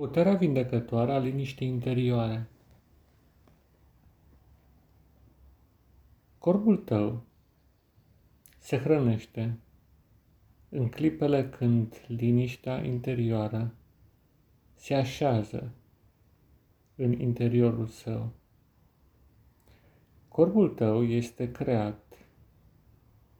Puterea vindecătoare a liniștii interioare. Corpul tău se hrănește în clipele când liniștea interioară se așează în interiorul său. Corpul tău este creat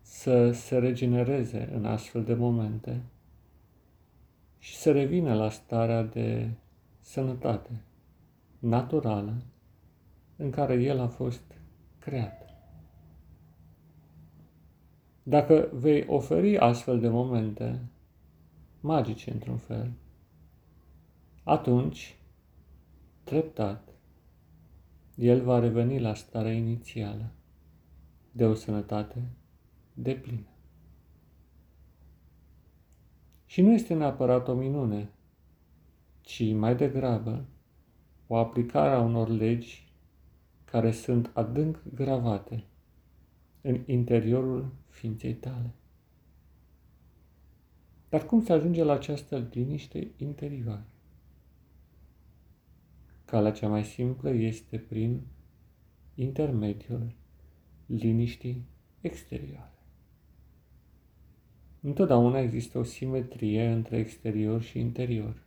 să se regenereze în astfel de momente și să revină la starea de sănătate naturală în care el a fost creat. Dacă vei oferi astfel de momente magice într-un fel, atunci, treptat, el va reveni la starea inițială de o sănătate deplină. Și nu este neapărat o minune, ci mai degrabă o aplicare a unor legi care sunt adânc gravate în interiorul ființei tale. Dar cum se ajunge la această liniște interioară? Calea cea mai simplă este prin intermediul liniștii exterioare. Întotdeauna există o simetrie între exterior și interior,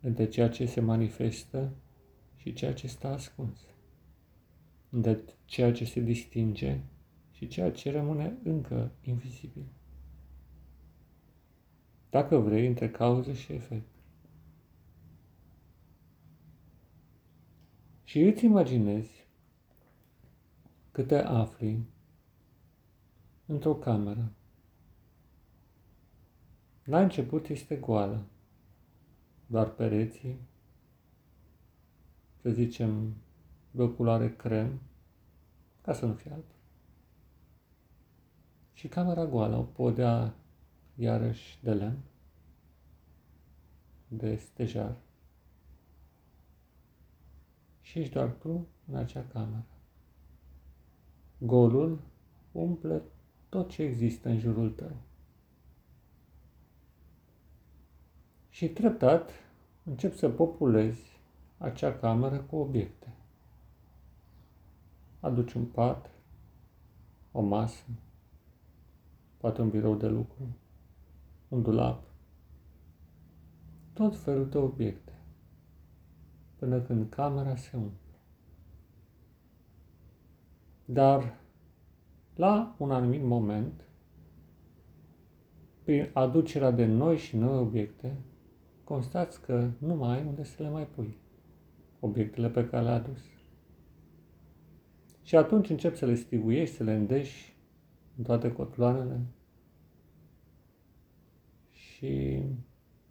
între ceea ce se manifestă și ceea ce stă ascuns, între ceea ce se distinge și ceea ce rămâne încă invizibil. Dacă vrei, între cauză și efect. Și îți imaginezi că te afli într-o cameră la început este goală, doar pereții, să zicem, de o culoare crem, ca să nu fie alb. Și camera goală, o podea iarăși de lemn, de stejar. Și ești doar tu în acea cameră. Golul umple tot ce există în jurul tău. Și treptat încep să populezi acea cameră cu obiecte. Aduci un pat, o masă, poate un birou de lucru, un dulap, tot felul de obiecte, până când camera se umple. Dar la un anumit moment, prin aducerea de noi și noi obiecte, constați că nu mai ai unde să le mai pui obiectele pe care le-a adus. Și atunci începi să le stivuiești, să le îndeși în toate cotloanele și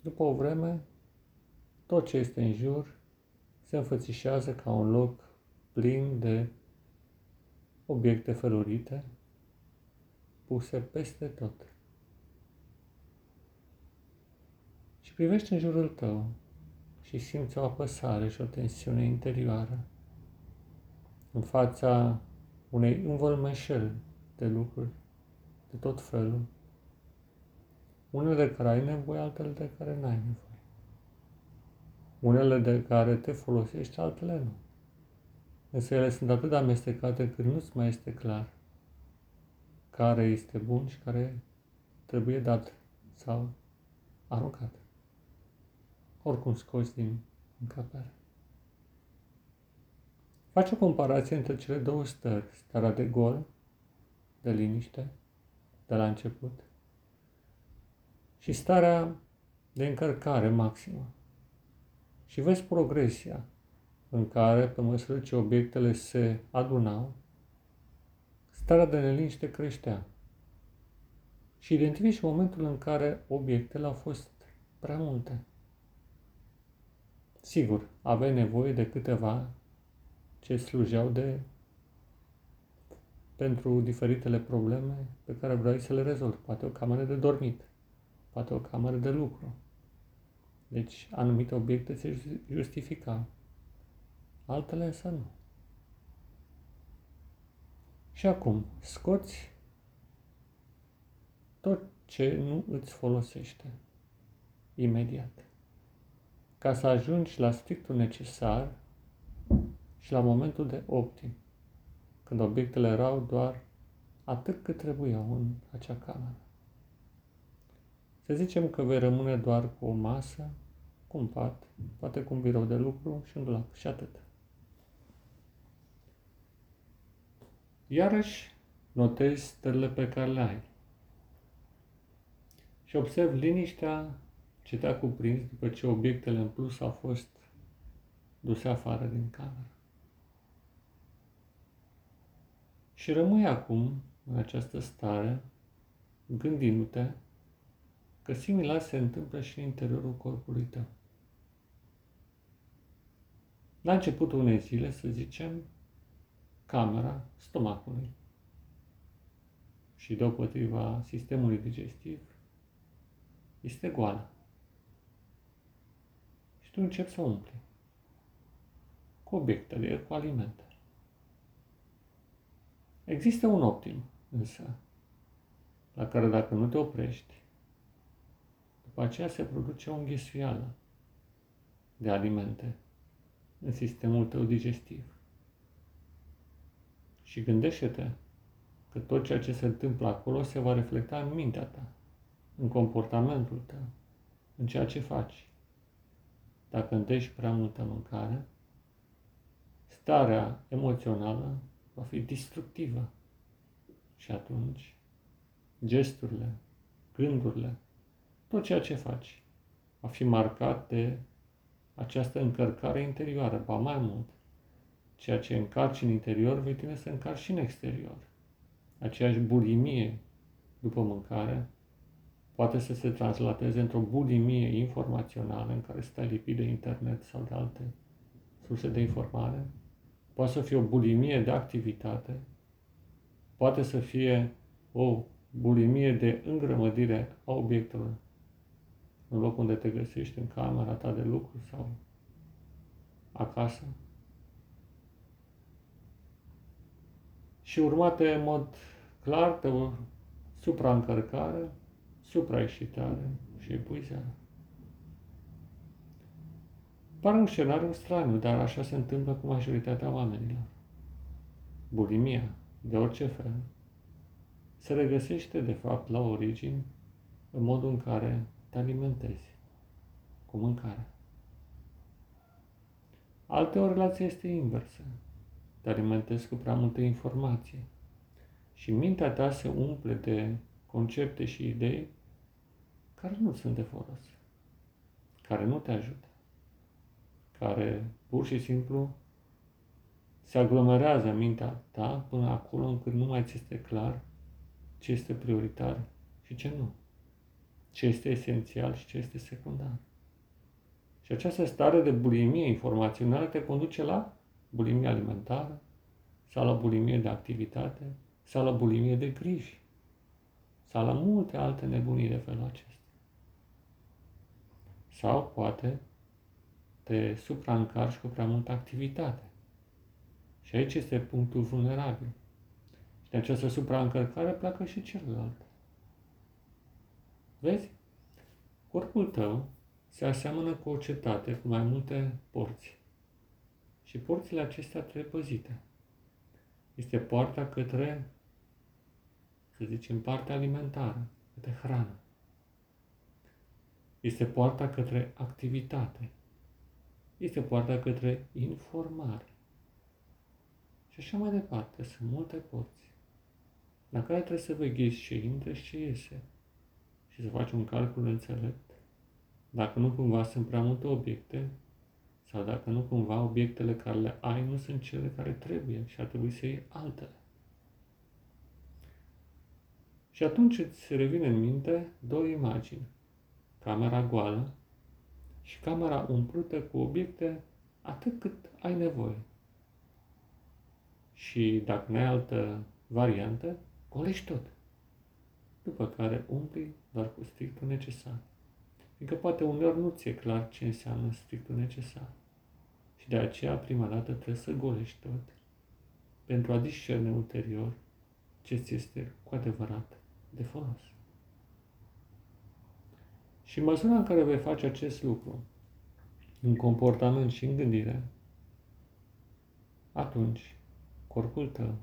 după o vreme tot ce este în jur se înfățișează ca un loc plin de obiecte felurite puse peste tot. Și privești în jurul tău și simți o apăsare și o tensiune interioară în fața unei învălmășeli de lucruri de tot felul, unele de care ai nevoie, altele de care n-ai nevoie. Unele de care te folosești, altele nu. Însă ele sunt atât de amestecate încât nu-ți mai este clar care este bun și care trebuie dat sau aruncat oricum scos din încăpere. Faci o comparație între cele două stări, starea de gol, de liniște, de la început, și starea de încărcare maximă. Și vezi progresia în care, pe măsură ce obiectele se adunau, starea de neliniște creștea. Și identifici momentul în care obiectele au fost prea multe. Sigur, aveai nevoie de câteva ce slujeau de pentru diferitele probleme pe care vrei să le rezolvi. Poate o cameră de dormit, poate o cameră de lucru. Deci, anumite obiecte se justifica, altele însă nu. Și acum, scoți tot ce nu îți folosește imediat ca să ajungi la strictul necesar și la momentul de optim, când obiectele erau doar atât cât trebuiau în acea cameră. Să zicem că vei rămâne doar cu o masă, cu un pat, poate cu un birou de lucru și un dulap și atât. Iarăși notezi stările pe care le ai și observ liniștea ce te-a cuprins după ce obiectele în plus au fost duse afară din cameră. Și rămâi acum în această stare, gândindu-te că similar se întâmplă și în interiorul corpului tău. La începutul unei zile, să zicem, camera stomacului și deopotriva sistemului digestiv este goală. Și tu începi să umpli cu obiecte de el, cu alimente. Există un optim, însă, la care dacă nu te oprești, după aceea se produce o înghesuială de alimente în sistemul tău digestiv. Și gândește-te că tot ceea ce se întâmplă acolo se va reflecta în mintea ta, în comportamentul tău, în ceea ce faci. Dacă îndești prea multă mâncare, starea emoțională va fi destructivă. Și atunci, gesturile, gândurile, tot ceea ce faci va fi marcat de această încărcare interioară, ba mai mult. Ceea ce încarci în interior vei tine să încarci și în exterior. Aceeași bulimie după mâncare poate să se translateze într-o bulimie informațională în care stai lipit de internet sau de alte surse de informare. Poate să fie o bulimie de activitate, poate să fie o bulimie de îngrămădire a obiectelor în locul unde te găsești, în camera ta de lucru sau acasă. Și urmate în mod clar de o supraîncărcare, supraexcitare și epuizare. Pare un scenariu straniu, dar așa se întâmplă cu majoritatea oamenilor. Bulimia, de orice fel, se regăsește de fapt la origini în modul în care te alimentezi cu mâncare. Alteori relația este inversă. Te alimentezi cu prea multe informație și mintea ta se umple de concepte și idei care nu sunt de folos, care nu te ajută, care pur și simplu se aglomerează în mintea ta până acolo încât nu mai ți este clar ce este prioritar și ce nu ce este esențial și ce este secundar. Și această stare de bulimie informațională te conduce la bulimie alimentară, sau la bulimie de activitate, sau la bulimie de griji, sau la multe alte nebunii de felul acesta. Sau poate te supraîncarci cu prea multă activitate. Și aici este punctul vulnerabil. Și de această supraîncărcare pleacă și celălalt. Vezi? Corpul tău se aseamănă cu o cetate cu mai multe porți. Și porțile acestea trebuie păzite. Este poarta către, să zicem, partea alimentară, către hrană. Este poarta către activitate. Este poarta către informare. Și așa mai departe. Sunt multe porți la care trebuie să veghezi ce intră și ce iese și să faci un calcul înțelept, dacă nu cumva sunt prea multe obiecte sau dacă nu cumva obiectele care le ai nu sunt cele care trebuie și ar trebui să iei altele. Și atunci îți revine în minte două imagini. Camera goală și camera umplută cu obiecte atât cât ai nevoie. Și dacă nu ai altă variantă, golești tot după care umpli doar cu strictul necesar. Fiindcă poate uneori nu ți-e clar ce înseamnă strictul necesar. Și de aceea, prima dată, trebuie să golești tot pentru a discerne ulterior ce ți este cu adevărat de folos. Și în măsura în care vei face acest lucru, în comportament și în gândire, atunci corpul tău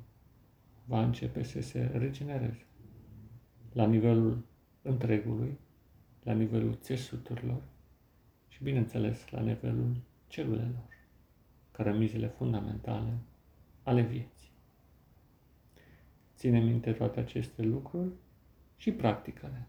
va începe să se regenereze la nivelul întregului, la nivelul țesuturilor și, bineînțeles, la nivelul celulelor, cărămizile fundamentale ale vieții. Ține minte toate aceste lucruri și practicale.